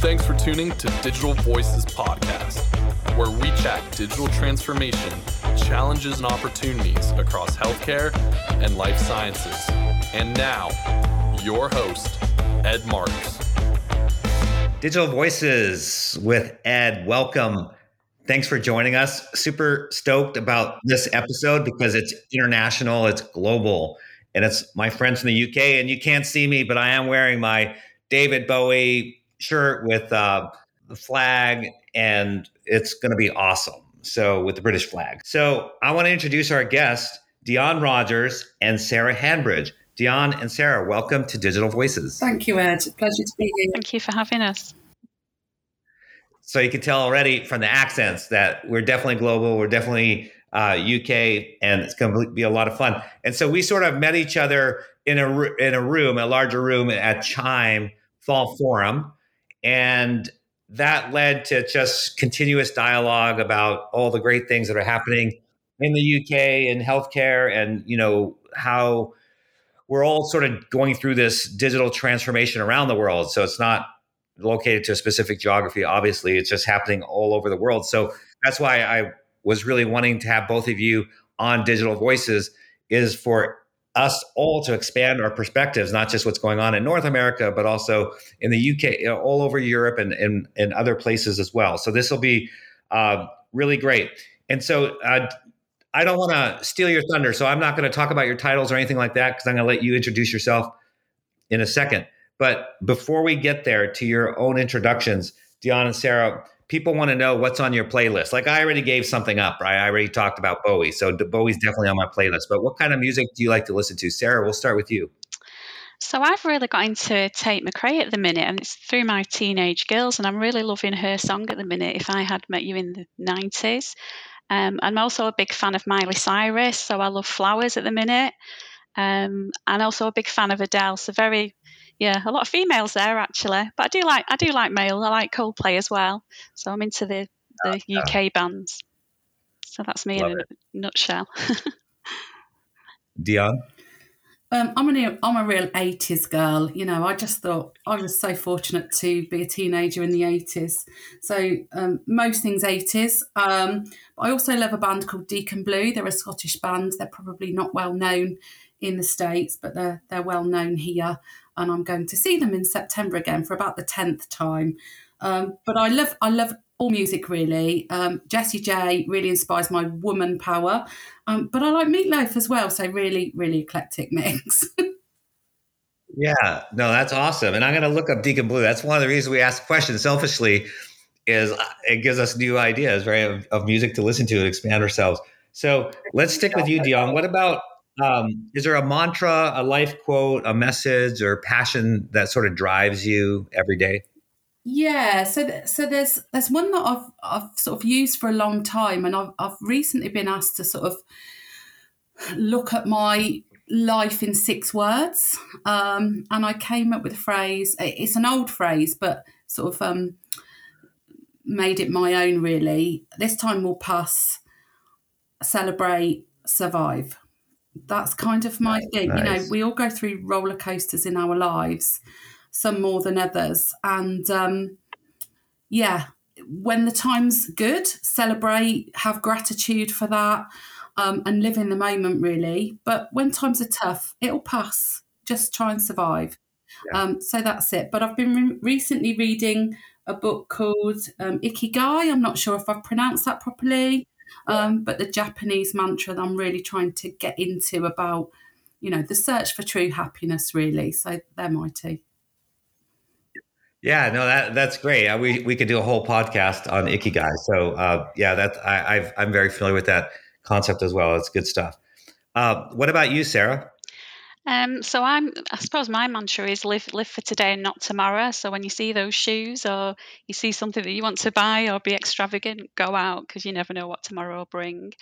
Thanks for tuning to Digital Voices Podcast, where we chat digital transformation, challenges, and opportunities across healthcare and life sciences. And now, your host, Ed Marks. Digital Voices with Ed. Welcome. Thanks for joining us. Super stoked about this episode because it's international, it's global, and it's my friends from the UK. And you can't see me, but I am wearing my David Bowie shirt with uh, the flag, and it's going to be awesome. So, with the British flag. So, I want to introduce our guests, Dione Rogers and Sarah Hanbridge. Dione and Sarah, welcome to Digital Voices. Thank you, Ed. Pleasure to be here. Thank you for having us. So you can tell already from the accents that we're definitely global. We're definitely uh, UK, and it's going to be a lot of fun. And so we sort of met each other in a in a room, a larger room at Chime Fall Forum, and that led to just continuous dialogue about all the great things that are happening in the UK in healthcare, and you know how we're all sort of going through this digital transformation around the world. So it's not located to a specific geography. Obviously, it's just happening all over the world. So that's why I was really wanting to have both of you on Digital Voices is for us all to expand our perspectives, not just what's going on in North America, but also in the UK, all over Europe and, and, and other places as well. So this will be uh, really great. And so uh, I don't want to steal your thunder, so I'm not going to talk about your titles or anything like that because I'm going to let you introduce yourself in a second. But before we get there to your own introductions, Dione and Sarah, people want to know what's on your playlist. Like I already gave something up, right? I already talked about Bowie, so Bowie's definitely on my playlist. But what kind of music do you like to listen to, Sarah? We'll start with you. So I've really got into Tate McRae at the minute, and it's through my teenage girls, and I'm really loving her song at the minute. If I had met you in the '90s, um, I'm also a big fan of Miley Cyrus, so I love Flowers at the minute. Um, and also a big fan of Adele. So very, yeah, a lot of females there actually. But I do like I do like male. I like Coldplay as well. So I'm into the the UK bands. So that's me in a it. nutshell. Dione. Um, I'm a I'm a real '80s girl. You know, I just thought I was so fortunate to be a teenager in the '80s. So um, most things '80s. Um, I also love a band called Deacon Blue. They're a Scottish band. They're probably not well known in the states, but they're they're well known here. And I'm going to see them in September again for about the tenth time. Um, but I love I love all music really. Um, Jessie J really inspires my woman power, um, but I like Meatloaf as well. So really, really eclectic mix. yeah, no, that's awesome. And I'm going to look up Deacon Blue. That's one of the reasons we ask questions selfishly. Is uh, it gives us new ideas, right, of, of music to listen to and expand ourselves. So let's stick with you, Dione. What about um, is there a mantra, a life quote, a message, or passion that sort of drives you every day? Yeah, so th- so there's there's one that I've I've sort of used for a long time, and I've I've recently been asked to sort of look at my life in six words, um, and I came up with a phrase. It's an old phrase, but sort of um, made it my own. Really, this time we'll pass. Celebrate, survive. That's kind of my thing. Nice. You know, we all go through roller coasters in our lives some more than others. And um, yeah, when the time's good, celebrate, have gratitude for that, um, and live in the moment, really. But when times are tough, it'll pass. Just try and survive. Yeah. Um, so that's it. But I've been re- recently reading a book called um, Ikigai. I'm not sure if I've pronounced that properly, um, but the Japanese mantra that I'm really trying to get into about, you know, the search for true happiness, really. So they're my two. Yeah, no, that that's great. Uh, we we could do a whole podcast on ikigai. So uh, yeah, that I, I've, I'm very familiar with that concept as well. It's good stuff. Uh, what about you, Sarah? Um, so I'm, I suppose my mantra is live live for today and not tomorrow. So when you see those shoes or you see something that you want to buy or be extravagant, go out because you never know what tomorrow will bring.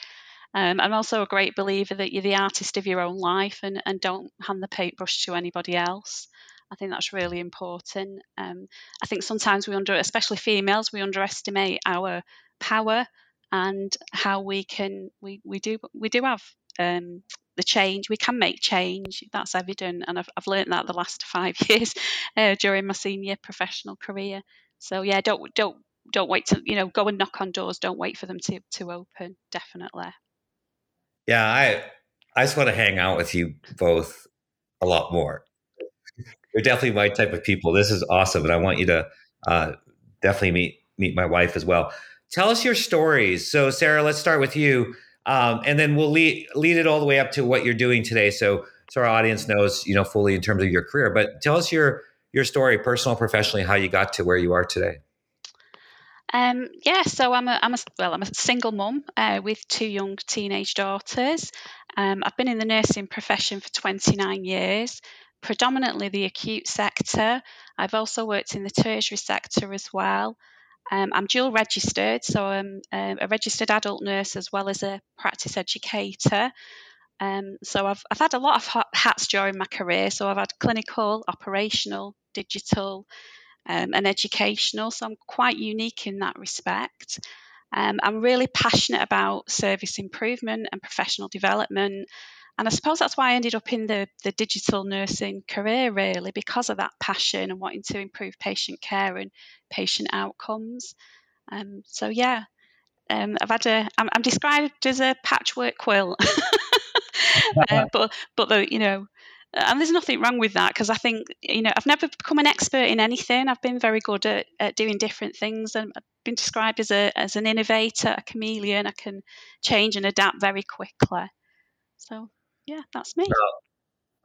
Um, I'm also a great believer that you're the artist of your own life and, and don't hand the paintbrush to anybody else. I think that's really important. Um, I think sometimes we under, especially females, we underestimate our power and how we can we we do we do have um, the change. We can make change. That's evident, and I've I've learned that the last five years uh, during my senior professional career. So yeah, don't don't don't wait to you know go and knock on doors. Don't wait for them to to open. Definitely. Yeah, I I just want to hang out with you both a lot more. You're definitely my type of people. This is awesome, and I want you to uh, definitely meet meet my wife as well. Tell us your stories. So, Sarah, let's start with you, um, and then we'll lead lead it all the way up to what you're doing today. So, so our audience knows, you know, fully in terms of your career. But tell us your your story, personal, professionally, how you got to where you are today. Um, yeah, so I'm a, I'm a well, I'm a single mum uh, with two young teenage daughters. Um, I've been in the nursing profession for 29 years, predominantly the acute sector. I've also worked in the tertiary sector as well. Um, I'm dual registered, so I'm um, a registered adult nurse as well as a practice educator. Um, so I've, I've had a lot of hats during my career. So I've had clinical, operational, digital, um, and educational. So I'm quite unique in that respect. Um, I'm really passionate about service improvement and professional development. And I suppose that's why I ended up in the, the digital nursing career, really, because of that passion and wanting to improve patient care and patient outcomes. Um, so, yeah, um, I've had a, I'm, I'm described as a patchwork quilt. uh, but, but the, you know, and there's nothing wrong with that because I think you know I've never become an expert in anything. I've been very good at, at doing different things, and I've been described as a as an innovator, a chameleon. I can change and adapt very quickly. So yeah, that's me.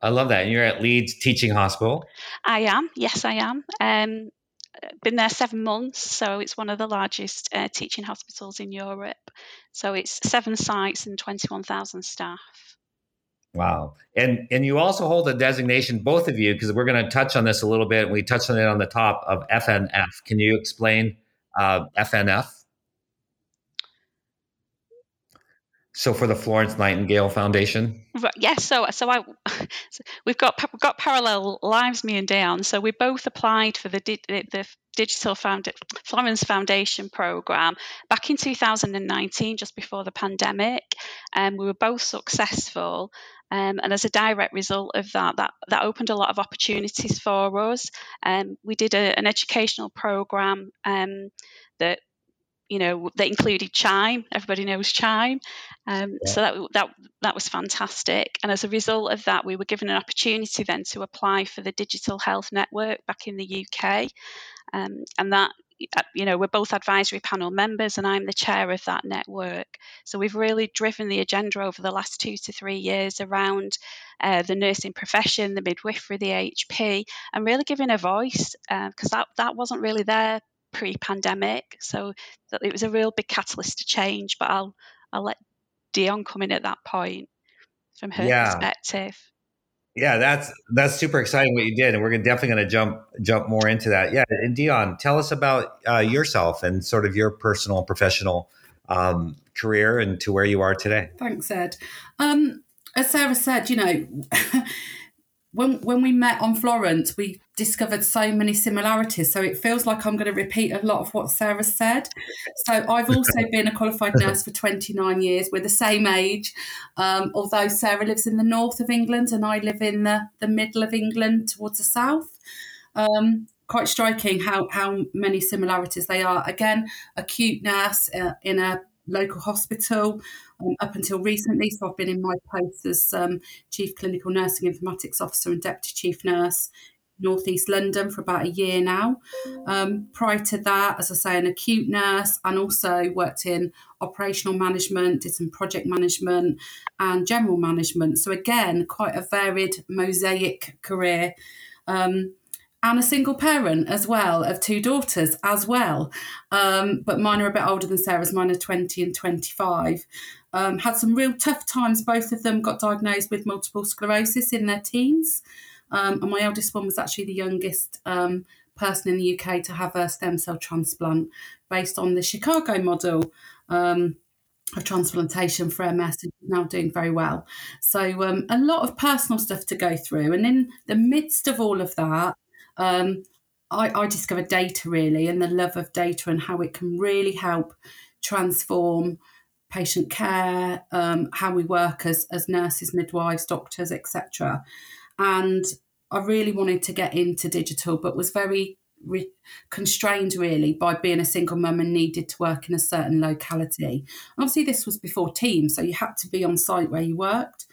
I love that. And you're at Leeds Teaching Hospital. I am. Yes, I am. Um, been there seven months, so it's one of the largest uh, teaching hospitals in Europe. So it's seven sites and twenty one thousand staff. Wow. And and you also hold a designation, both of you, because we're going to touch on this a little bit. We touched on it on the top of FNF. Can you explain uh, FNF? So for the Florence Nightingale Foundation. Yes. So so I so we've got we've got parallel lives, me and Dione. So we both applied for the the Digital Found- Florence Foundation program back in 2019, just before the pandemic. And um, we were both successful. Um, and as a direct result of that, that, that opened a lot of opportunities for us. Um, we did a, an educational program um, that you know that included Chime. Everybody knows Chime, um, yeah. so that that that was fantastic. And as a result of that, we were given an opportunity then to apply for the Digital Health Network back in the UK, um, and that uh, you know, we're both advisory panel members, and I'm the chair of that network. So we've really driven the agenda over the last two to three years around uh, the nursing profession, the midwifery, the AHP, and really giving a voice because uh, that that wasn't really there pre-pandemic. So it was a real big catalyst to change. But I'll I'll let Dione come in at that point from her yeah. perspective. Yeah, that's that's super exciting what you did, and we're definitely going to jump jump more into that. Yeah, and Dione, tell us about uh, yourself and sort of your personal and professional um, career and to where you are today. Thanks, Ed. Um, as Sarah said, you know, when when we met on Florence, we discovered so many similarities. So it feels like I'm going to repeat a lot of what Sarah said. So I've also been a qualified nurse for 29 years. We're the same age, um, although Sarah lives in the north of England and I live in the, the middle of England towards the south. Um, quite striking how, how many similarities they are. Again, acute nurse uh, in a local hospital um, up until recently. So I've been in my post as um, Chief Clinical Nursing Informatics Officer and Deputy Chief Nurse Northeast London for about a year now. Um, prior to that, as I say, an acute nurse and also worked in operational management, did some project management and general management. So, again, quite a varied mosaic career. Um, and a single parent as well of two daughters as well. Um, but mine are a bit older than Sarah's, mine are 20 and 25. Um, had some real tough times. Both of them got diagnosed with multiple sclerosis in their teens. Um, and my eldest one was actually the youngest um, person in the UK to have a stem cell transplant based on the Chicago model um, of transplantation for MS and now doing very well. So um, a lot of personal stuff to go through. And in the midst of all of that, um, I, I discovered data really and the love of data and how it can really help transform patient care, um, how we work as, as nurses, midwives, doctors, etc. And I really wanted to get into digital, but was very re- constrained really by being a single mum and needed to work in a certain locality. Obviously, this was before Teams, so you had to be on site where you worked.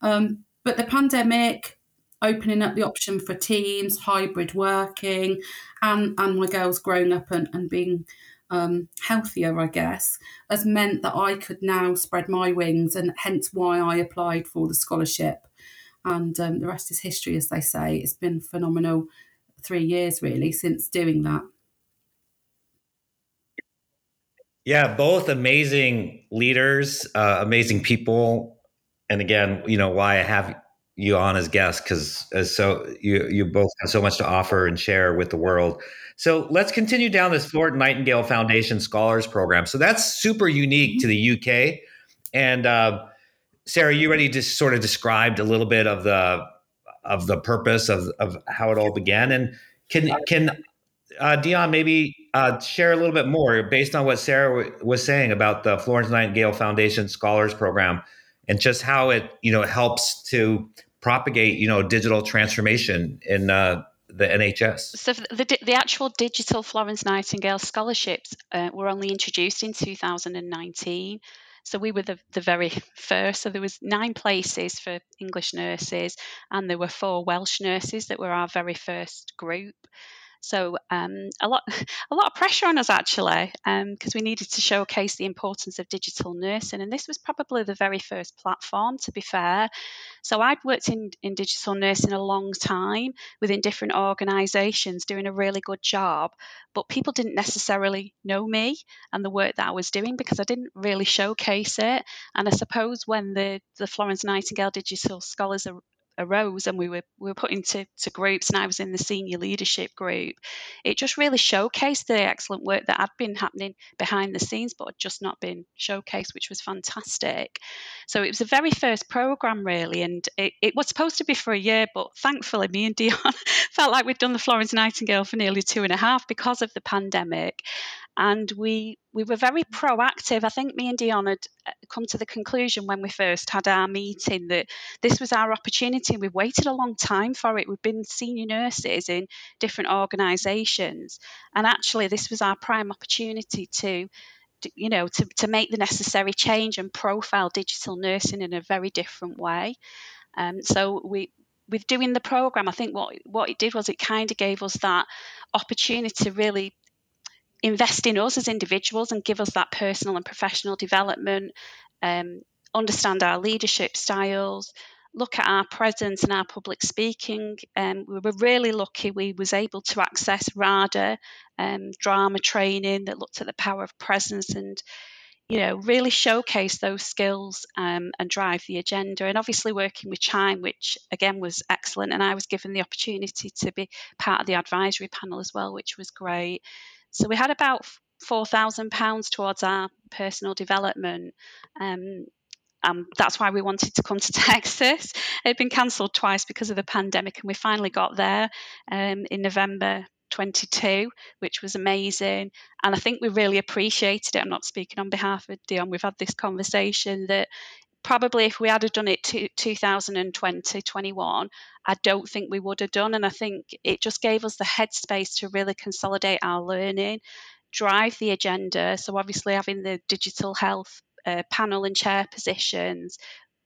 Um, but the pandemic, opening up the option for Teams, hybrid working, and, and my girls growing up and, and being um, healthier, I guess, has meant that I could now spread my wings, and hence why I applied for the scholarship. And um, the rest is history, as they say. It's been phenomenal three years really since doing that. Yeah, both amazing leaders, uh, amazing people, and again, you know why I have you on as guests because as so you you both have so much to offer and share with the world. So let's continue down this Florence Nightingale Foundation Scholars Program. So that's super unique to the UK. And uh, Sarah, you already just sort of described a little bit of the of the purpose of of how it all began. And can can uh, Dione maybe uh, share a little bit more based on what Sarah w- was saying about the Florence Nightingale Foundation Scholars Program and just how it you know helps to propagate you know digital transformation in uh, the NHS? So the, the actual digital Florence Nightingale scholarships uh, were only introduced in 2019. So we were the, the very first. So there was nine places for English nurses, and there were four Welsh nurses that were our very first group. So um, a lot, a lot of pressure on us actually, because um, we needed to showcase the importance of digital nursing, and this was probably the very first platform. To be fair, so I'd worked in in digital nursing a long time within different organisations, doing a really good job, but people didn't necessarily know me and the work that I was doing because I didn't really showcase it. And I suppose when the the Florence Nightingale Digital Scholars arose and we were we were put into to groups and I was in the senior leadership group, it just really showcased the excellent work that had been happening behind the scenes but had just not been showcased, which was fantastic. So it was the very first program really and it, it was supposed to be for a year, but thankfully me and Dione felt like we'd done the Florence Nightingale for nearly two and a half because of the pandemic and we we were very proactive. I think me and Dione had uh, come to the conclusion when we first had our meeting that this was our opportunity. We've waited a long time for it. We've been senior nurses in different organisations, and actually, this was our prime opportunity to you know to, to make the necessary change and profile digital nursing in a very different way um, so we with doing the program i think what what it did was it kind of gave us that opportunity to really invest in us as individuals and give us that personal and professional development, um, understand our leadership styles, look at our presence and our public speaking. Um, we were really lucky we was able to access RADA um, drama training that looked at the power of presence and you know really showcase those skills um, and drive the agenda and obviously working with chime which again was excellent and i was given the opportunity to be part of the advisory panel as well which was great so we had about four thousand pounds towards our personal development. Um, um, that's why we wanted to come to Texas. It had been cancelled twice because of the pandemic, and we finally got there um, in November 22, which was amazing. And I think we really appreciated it. I'm not speaking on behalf of Dione. We've had this conversation that probably if we had done it to 2020 21 i don't think we would have done. And i think it just gave us the headspace to really consolidate our learning drive the agenda. So obviously having the digital health uh, panel and chair positions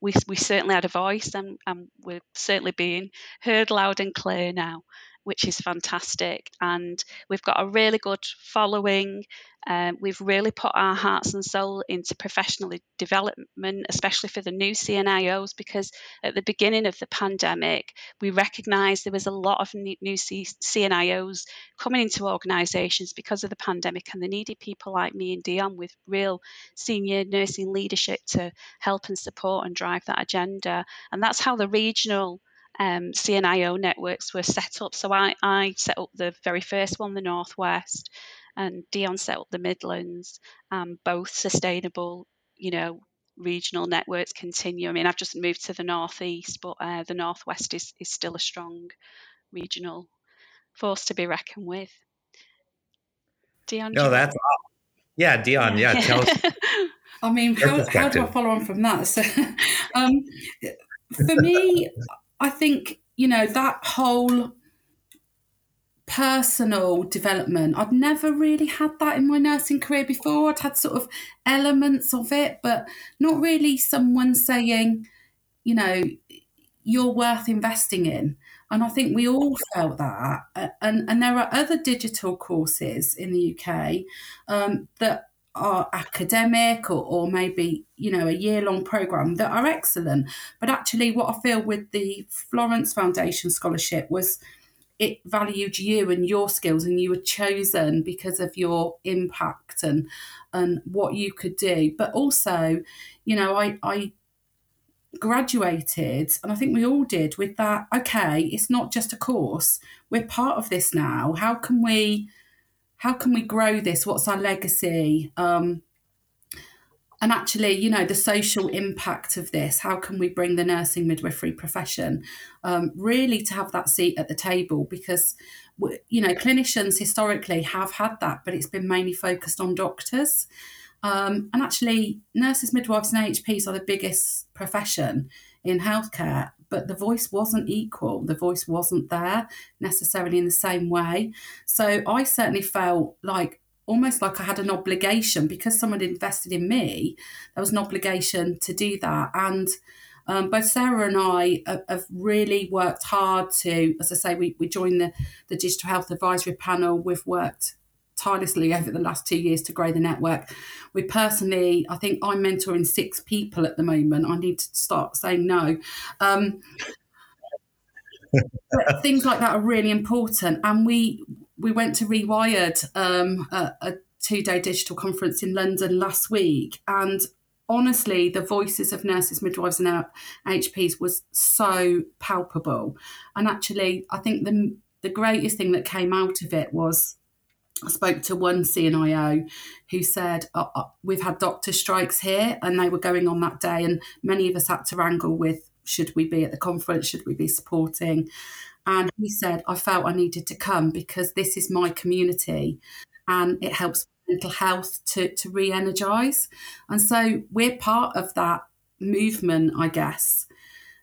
we, we certainly had a voice and, and we're certainly being heard loud and clear now which is fantastic. And we've got a really good following. Um, we've really put our hearts and soul into professional development, especially for the new CNIOs, because at the beginning of the pandemic, we recognised there was a lot of new, new CNIOs coming into organisations because of the pandemic, and they needed people like me and Dione with real senior nursing leadership to help and support and drive that agenda. And that's how the regional um, CNIO networks were set up. So I, I set up the very first one, the Northwest, and Dione set up the Midlands, um, both sustainable, you know, regional networks continue. I mean, I've just moved to the Northeast, but uh, the Northwest is, is still a strong regional force to be reckoned with. Dione? No, that's yeah, Dione. Yeah, yeah tell us. I mean, how, how do I follow on from that? So, um, for me, I think, you know, that whole personal development. I'd never really had that in my nursing career before. I'd had sort of elements of it, but not really someone saying, you know, you're worth investing in. And I think we all felt that. And, and there are other digital courses in the UK um, that are academic or, or maybe you know a year long program that are excellent. But actually what i feel with the florence foundation scholarship was it valued you and your skills and you were chosen because of your impact and and what you could do. But also you know i i graduated and i think we all did with that okay it's not just a course. We're part of this now. How can we how can we grow this? What's our legacy? Um, and actually, you know, the social impact of this. How can we bring the nursing midwifery profession um, really to have that seat at the table? Because, you know, clinicians historically have had that, but it's been mainly focused on doctors. Um, and actually, nurses, midwives, and AHPs are the biggest profession in healthcare but the voice wasn't equal. The voice wasn't there necessarily in the same way. So I certainly felt like almost like I had an obligation because someone invested in me. There was an obligation to do that, and um, both Sarah and I have, have, really worked hard to, as I say, we, we joined the, the Digital Health Advisory Panel. We've worked tirelessly over the last two years to grow the network. We personally, I think I'm mentoring six people at the moment. I need to start saying no. Um, things like that are really important. And we we went to Rewired, um, a, a two day digital conference in London last week, and honestly, the voices of nurses, midwives, and AHPs was so palpable. And actually, I think the the greatest thing that came out of it was I spoke to one CNIO who said, uh, uh, We've had doctor strikes here, and they were going on that day. And many of us had to wrangle with should we be at the conference? Should we be supporting? And he said, I felt I needed to come because this is my community and it helps mental health to, to re energize. And so we're part of that movement, I guess.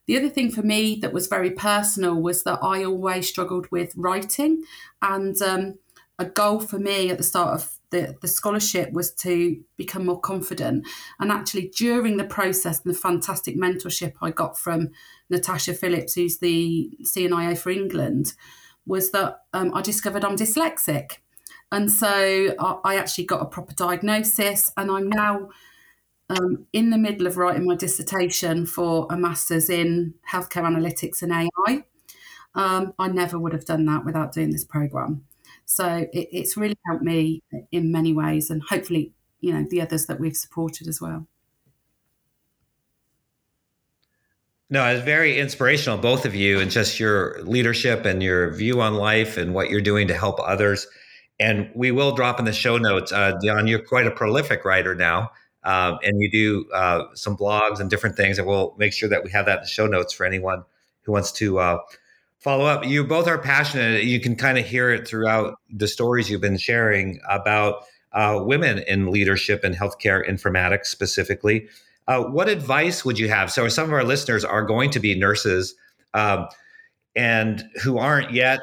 The other thing for me that was very personal was that I always struggled with writing and um, a goal for me at the start of the, the scholarship was to become more confident. And actually, during the process and the fantastic mentorship I got from Natasha Phillips, who's the CNIO for England, was that um, I discovered I'm dyslexic. And so I, I, actually got a proper diagnosis, and I'm now um, in the middle of writing my dissertation for a master's in healthcare analytics and AI. Um, I never would have done that without doing this program. So it, it's really helped me in many ways, and hopefully, you know, the others that we've supported as well. No, it's very inspirational, both of you, and just your leadership and your view on life and what you're doing to help others. And we will drop in the show notes. Uh, Dione, you're quite a prolific writer now, um, and you do uh, some blogs and different things. And we'll make sure that we have that in the show notes for anyone who wants to uh, follow up. You both are passionate. You can kind of hear it throughout the stories you've been sharing about uh, women in leadership and healthcare informatics specifically. Uh, what advice would you have? So, some of our listeners are going to be nurses um, and who aren't yet,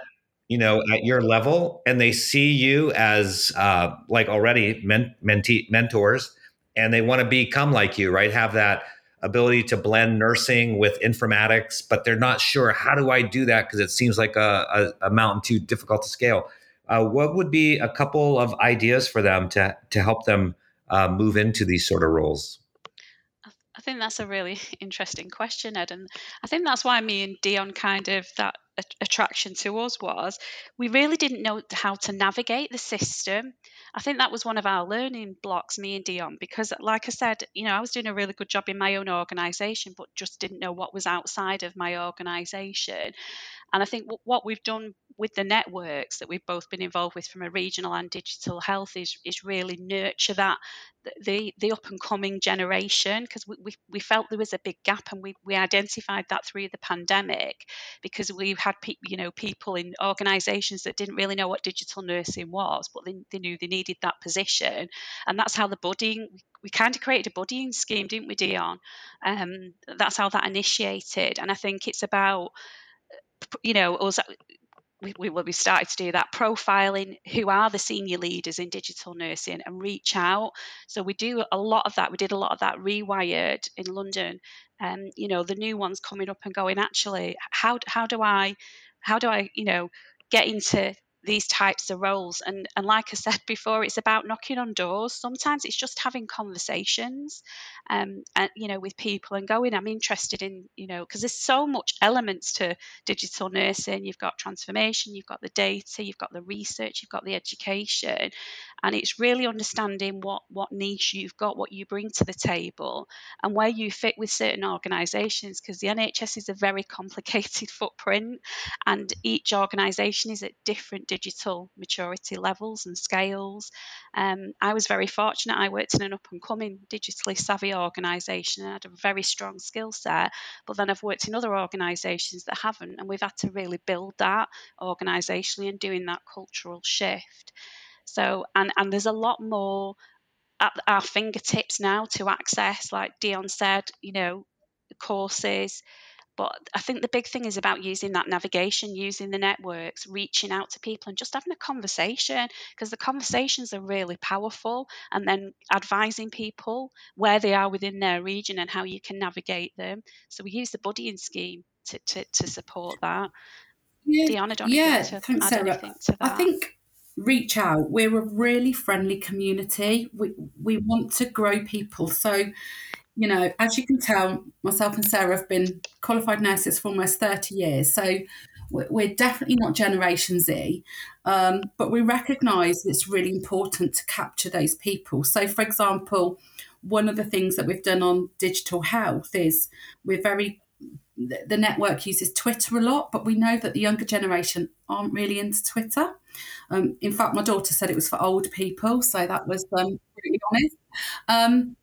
you know, at your level, and they see you as uh, like already men- mentee- mentors, and they want to become like you, right? Have that ability to blend nursing with informatics, but they're not sure how do I do that because it seems like a, a, a, mountain too difficult to scale. Uh, what would be a couple of ideas for them to to help them uh, move into these sort of roles? I think that's a really interesting question, Ed, and I think that's why me and Dione kind of that attraction to us was we really didn't know how to navigate the system. I think that was one of our learning blocks, me and Dione, because, like I said, you know, I was doing a really good job in my own organisation, but just didn't know what was outside of my organisation. And I think what we've done with the networks that we've both been involved with from a regional and digital health is, is really nurture that the the up and coming generation because we, we, we, felt there was a big gap and we, we identified that through the pandemic because we've had pe- you know people in organizations that didn't really know what digital nursing was but they, they knew they needed that position. And that's how the buddying we kind of created a buddying scheme didn't we Dione? Um, that's how that initiated. And I think it's about you know us we, we, we started to do that profiling who are the senior leaders in digital nursing and reach out. So we do a lot of that we did a lot of that rewired in london. And um, you know the new ones coming up and going actually how, how do i how do i you know get into these types of roles and and like i said before it's about knocking on doors. Sometimes it's just having conversations um and you know with people and going i'm interested in you know because there's so much elements to digital nursing. You've got transformation you've got the data you've got the research you've got the education and it's really understanding what what niche you've got what you bring to the table and where you fit with certain organizations because the nhs is a very complicated footprint and each organization is at different digital maturity levels and scales. Um, I was very fortunate. I worked in an up and coming digitally savvy organisation and had a very strong skill set. But then I've worked in other organisations that haven't, and we've had to really build that organisationally and doing that cultural shift. So, and, and there's a lot more at our fingertips now to access, like Dione said, you know, courses, but I think the big thing is about using that navigation, using the networks, reaching out to people and just having a conversation because the conversations are really powerful. And then advising people where they are within their region and how you can navigate them. So we use the buddying scheme to, to, to support that. Yeah, Diana, don't yeah, thanks, Sarah. I think reach out. We're a really friendly community. We we want to grow people. So you know, as you can tell, myself and Sarah have been qualified nurses for almost 30 years. So we're definitely not Generation Z, um, but we recognise it's really important to capture those people. So, for example, one of the things that we've done on digital health is we're very the network uses Twitter a lot, but we know that the younger generation aren't really into Twitter. Um, in fact, my daughter said it was for old people, so that was um, really honest. Um,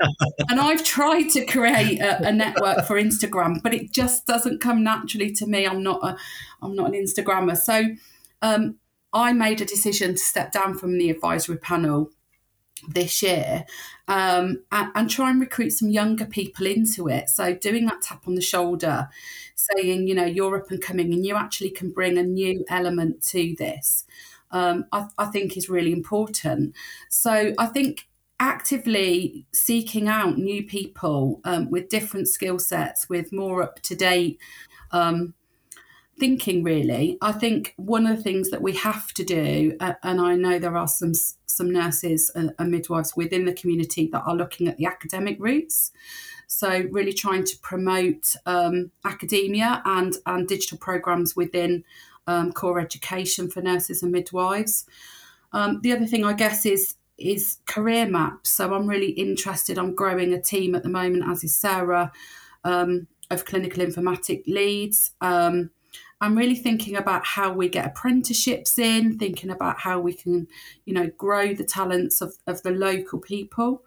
and I've tried to create a, a, network for Instagram, but it just doesn't come naturally to me. I'm not a, I'm not an Instagrammer. So um, I made a decision to step down from the advisory panel this year um, and, and, try and recruit some younger people into it. So doing that tap on the shoulder, saying, you know, you're up and coming and you actually can bring a new element to this. Um, I, I think is really important. So I think actively seeking out new people um, with different skill sets, with more up to date um, thinking. Really, I think one of the things that we have to do, uh, and I know there are some some nurses and, midwives within the community that are looking at the academic routes. So really trying to promote um, academia and and digital programs within um, core education for nurses and midwives. Um, the other thing, I guess, is is career maps. So I'm really interested. I'm growing a team at the moment, as is Sarah, um, of clinical informatic leads. I'm really thinking about how we get apprenticeships in, thinking about how we can, you know, grow the talents of, of the local people.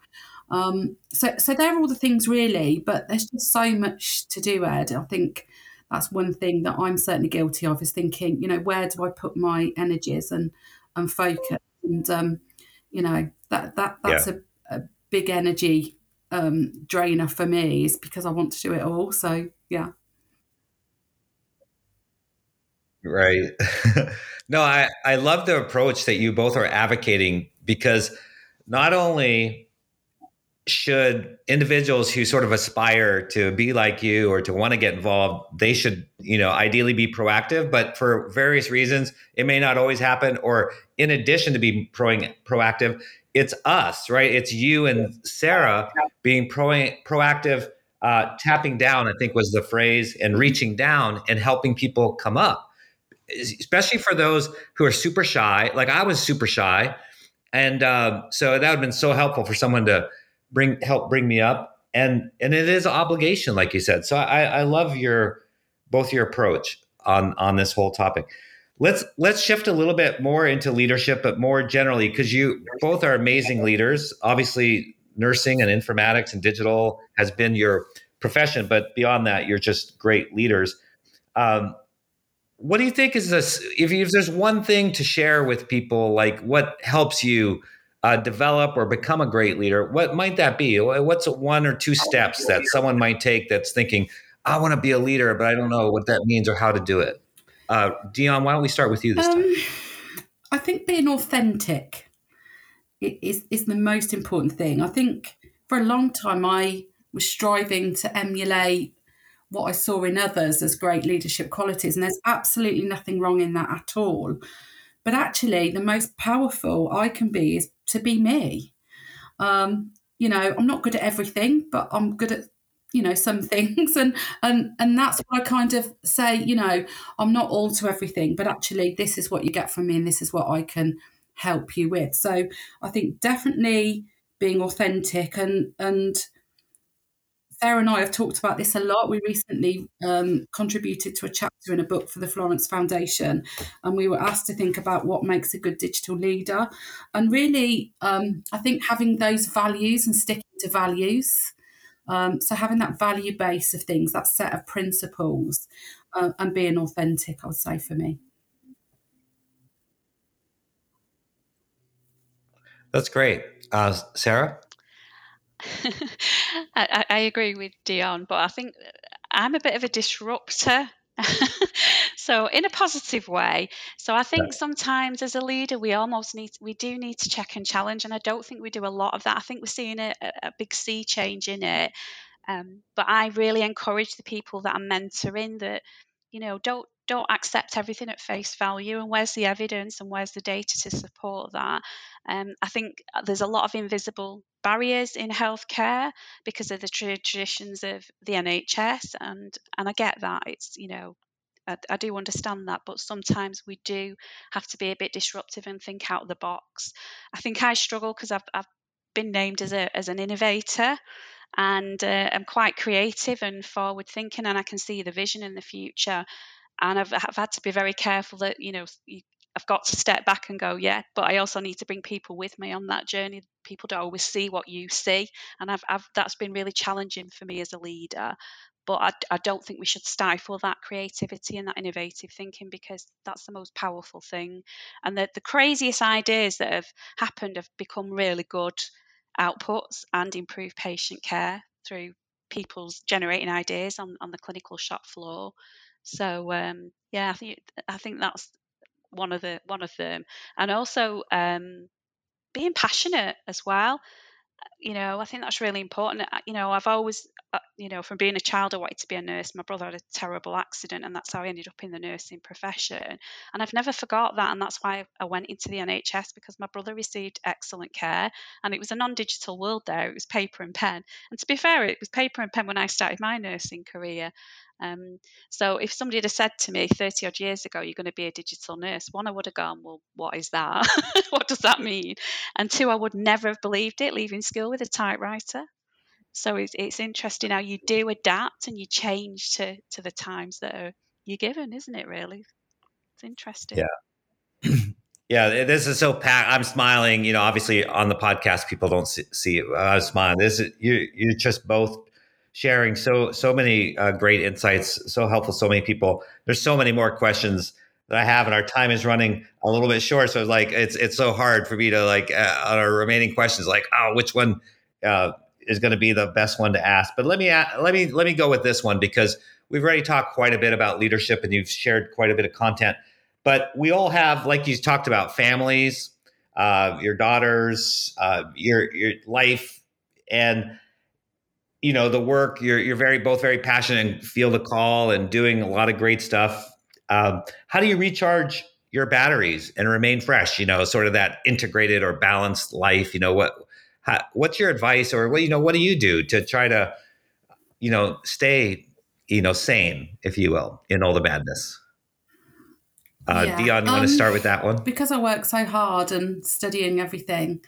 Um, so, so they're all the things really, but there's just so much to do, Ed. I think that's one thing that I'm certainly guilty of is thinking, you know, where do I put my energies and and focus? And um, you know that that that's yeah. a, a, big energy um, drainer for me is because I want to do it all. So yeah. Right. no, I, I love the approach that you both are advocating because not only should individuals who sort of aspire to be like you or to want to get involved they should you know ideally be proactive but for various reasons it may not always happen or in addition to being pro- proactive it's us right? It's you and sarah being pro- proactive uh, tapping down i think was the phrase and reaching down and helping people come up especially for those who are super shy. Like i was super shy and um, so that would have been so helpful for someone to bring help bring me up. And and it is an obligation like you said. So i i love your both your approach on on this whole topic. Let's let's shift a little bit more into leadership but more generally because you both are amazing leaders. Obviously nursing and informatics and digital has been your profession but beyond that you're just great leaders. Um, what do you think is this if, if there's one thing to share with people like what helps you uh, develop or become a great leader, what might that be? What's one or two steps that someone might take that's thinking, I want to be a leader, but I don't know what that means or how to do it? Uh, Dione, why don't we start with you this um, time? I think being authentic is is the most important thing. I think for a long time I was striving to emulate what I saw in others as great leadership qualities, and there's absolutely nothing wrong in that at all. But actually, the most powerful I can be is to be me. Um, you know, I'm not good at everything, but I'm good at you know some things and and and that's what i kind of say you know i'm not all to everything but actually this is what you get from me and this is what i can help you with so i think definitely being authentic and and Sarah and I have talked about this a lot. We recently um, contributed to a chapter in a book for the Florence Foundation, and we were asked to think about what makes a good digital leader. And really, um, I think having those values and sticking to values. Um, so having that value base of things, that set of principles, uh, and being authentic, I would say for me. That's great, uh, Sarah. I, I, agree with Dione, but I think I'm a bit of a disruptor. so in a positive way. So I think sometimes as a leader, we almost need we do need to check and challenge, and I don't think we do a lot of that. I think we're seeing a, a big sea change in it. Um, but I really encourage the people that I'm mentoring that you know don't don't accept everything at face value and where's the evidence and where's the data to support that? Um, i think uh, there's a lot of invisible barriers in healthcare because of the traditions of the nhs and and i get that it's you know I, I do understand that but sometimes we do have to be a bit disruptive and think out of the box. I think i struggle because I've, I've been named as a as an innovator and uh, I'm quite creative and forward thinking and I can see the vision in the future and I've, I've had to be very careful that you know you, I've got to step back and go, yeah, but I also need to bring people with me on that journey. People don't always see what you see, and I've, I've that's been really challenging for me as a leader. But I, I don't think we should stifle that creativity and that innovative thinking because that's the most powerful thing. And the, the craziest ideas that have happened have become really good outputs and improve patient care through people's generating ideas on, on the clinical shop floor. So um, yeah, I think I think that's one of the one of them, and also um, being passionate as well. You know, I think that's really important. You know, I've always, uh, you know, from being a child, I wanted to be a nurse. My brother had a terrible accident, and that's how I ended up in the nursing profession. And I've never forgot that, and that's why I went into the NHS because my brother received excellent care, and it was a non-digital world there. It was paper and pen, and to be fair, it was paper and pen when I started my nursing career. Um, so if somebody had said to me 30 odd years ago, you're going to be a digital nurse, one, I would have gone, well, what is that? what does that mean? And two, I would never have believed it leaving school with a typewriter. So it's, it's interesting how you do adapt and you change to, to the times that are you're given, isn't it, really? It's interesting. Yeah. Yeah, this is so packed. I'm smiling. You know, obviously on the podcast, people don't see, see it. I'm smiling. This is you. you're just both sharing so so many uh, great insights, so helpful, so many people. There's so many more questions that I have, and our time is running a little bit short. So it's like it's it's so hard for me to like uh, on our remaining questions, like oh, which one uh, is going to be the best one to ask? But let me let me let me go with this one because we've already talked quite a bit about leadership, and you've shared quite a bit of content. But we all have, like you talked about, families, uh, your daughters, uh, your your life, and you know the work you're you're very both very passionate and feel the call and doing a lot of great stuff um, how do you recharge your batteries and remain fresh you know sort of that integrated or balanced life you know what how, what's your advice or what you know what do you do to try to you know stay you know sane if you will in all the madness uh, yeah. Dione, you um, want to start with that one? Because I work so hard and studying everything,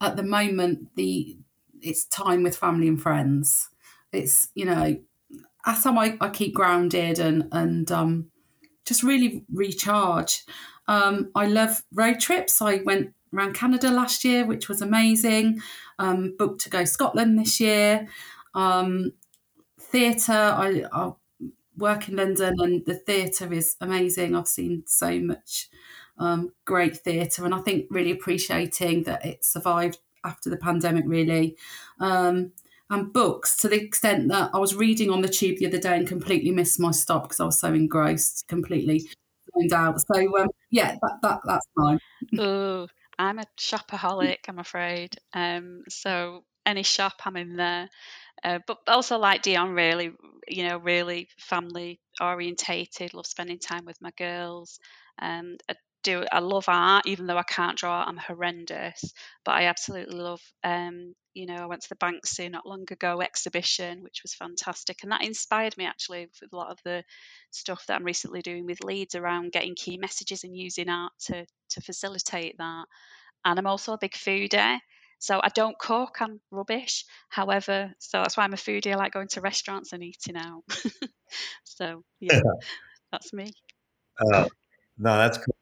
at the moment the it's time with family and friends. It's you know, that's how I, I keep grounded and and um, just really recharge. Um, I love road trips. I went around Canada last year, which was amazing. Um, booked to go Scotland this year. Um, theatre. I, I work in London, and the theatre is amazing. I've seen so much um, great theatre, and I think really appreciating that it survived after the pandemic, really. Um, and books to the extent that I was reading on the tube the other day and completely missed my stop because I was so engrossed completely. find out. So um, yeah, that, that that's mine. oh, I'm a shopaholic, I'm afraid. Um, so any shop, I'm in there. Uh, but also like Dione, really, you know, really family orientated. Love spending time with my girls, and I do. I love art, even though I can't draw. I'm horrendous, but I absolutely love. Um, you know, I went to the Banksy not long ago exhibition, which was fantastic, and that inspired me actually with a lot of the stuff that I'm recently doing with Leeds around getting key messages and using art to to facilitate that. And I'm also a big foodie. So I don't cook, I'm rubbish. However, so that's why I'm a foodie. I like going to restaurants and eating out. so yeah, that's me. Uh, no, that's cool.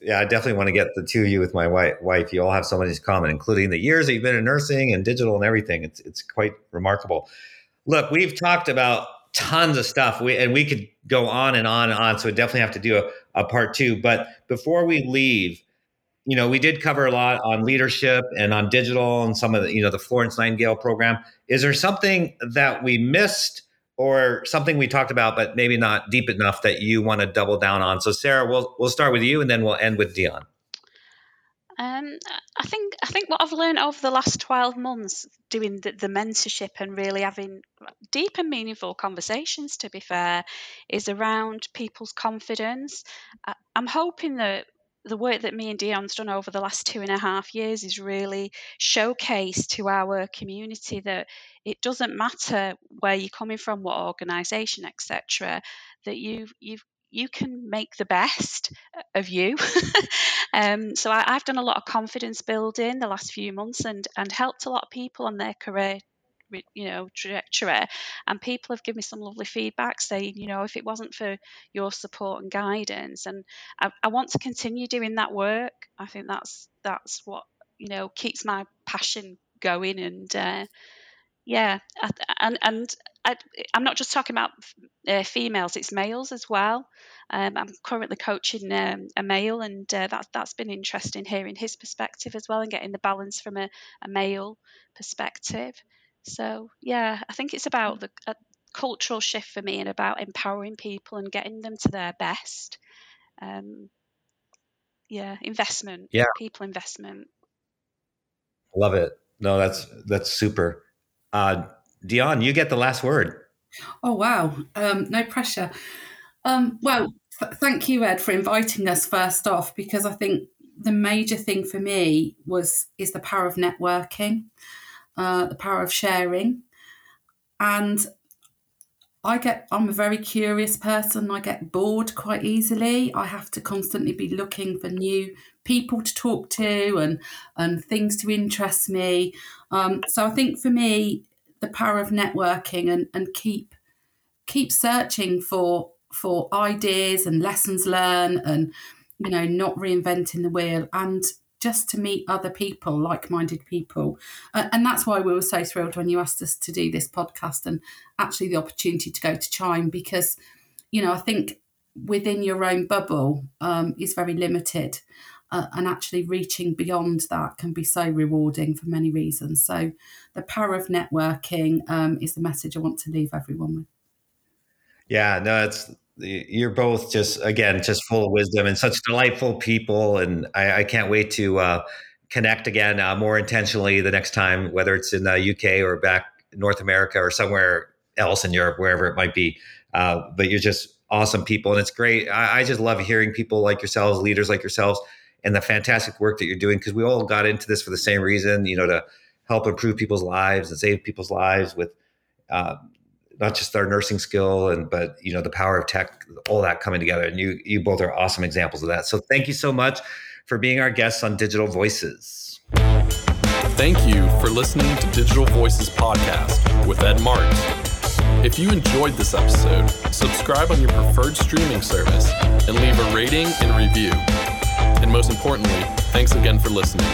Yeah, I definitely want to get the two of you with my wife. You all have so much in common, including the years that you've been in nursing and digital and everything. It's it's quite remarkable. Look, we've talked about tons of stuff, we, and we could go on and on and on. So we definitely have to do a, a part two. But before we leave, you know, we did cover a lot on leadership and on digital and some of the, you know, the Florence Nightingale program. Is there something that we missed or something we talked about, but maybe not deep enough that you want to double down on? So, Sarah, we'll we'll start with you, and then we'll end with Dione. Um, I think I think what I've learned over the last twelve months doing the, the, mentorship and really having deep and meaningful conversations, to be fair, is around people's confidence. I, I'm hoping that the work that me and Dione's done over the last two and a half years is really showcased to our community that it doesn't matter where you're coming from, what organisation, etc. That you you you can make the best of you. um, so I, have done a lot of confidence building the last few months and and helped a lot of people on their career you know trajectory and people have given me some lovely feedback saying you know if it wasn't for your support and guidance and I, I want to continue doing that work. I think that's that's what you know keeps my passion going and uh, yeah and and I, am not just talking about uh, females it's males as well. Um, i'm currently coaching um, a male and uh, that, that's been interesting hearing his perspective as well and getting the balance from a, a male perspective so yeah, I think it's about the cultural shift for me and about empowering people and getting them to their best. Um, yeah, investment. Yeah, people investment. Love it. No, that's that's super. Uh, Dione, you get the last word. Oh wow, um, no pressure. Um, well, th- thank you, Ed, for inviting us first off, because I think the major thing for me was is the power of networking uh, the power of sharing. And I get, I'm a very curious person. I get bored quite easily. I have to constantly be looking for new people to talk to and and things to interest me. Um, so I think for me, the power of networking and and keep keep searching for for ideas and lessons learned and you know not reinventing the wheel and just to meet other people, like minded people. Uh, and that's why we were so thrilled when you asked us to do this podcast and actually the opportunity to go to Chime because, you know, I think within your own bubble um, is very limited. Uh, and actually reaching beyond that can be so rewarding for many reasons. So, the power of networking um, is the message I want to leave everyone with. Yeah, no, it's you're both just again just full of wisdom and such delightful people and i, I can't wait to uh, connect again uh, more intentionally the next time whether it's in the uk or back north america or somewhere else in europe wherever it might be. Uh, but you're just awesome people and it's great. I, I, just love hearing people like yourselves leaders like yourselves and the fantastic work that you're doing because we all got into this for the same reason you know to help improve people's lives and save people's lives with uh, not just our nursing skill and but you know the power of tech all that coming together. And you you both are awesome examples of that. So thank you so much for being our guests on digital voices. Thank you for listening to digital voices podcast with ed martin if you enjoyed this episode subscribe on your preferred streaming service and leave a rating and review. And most importantly thanks again for listening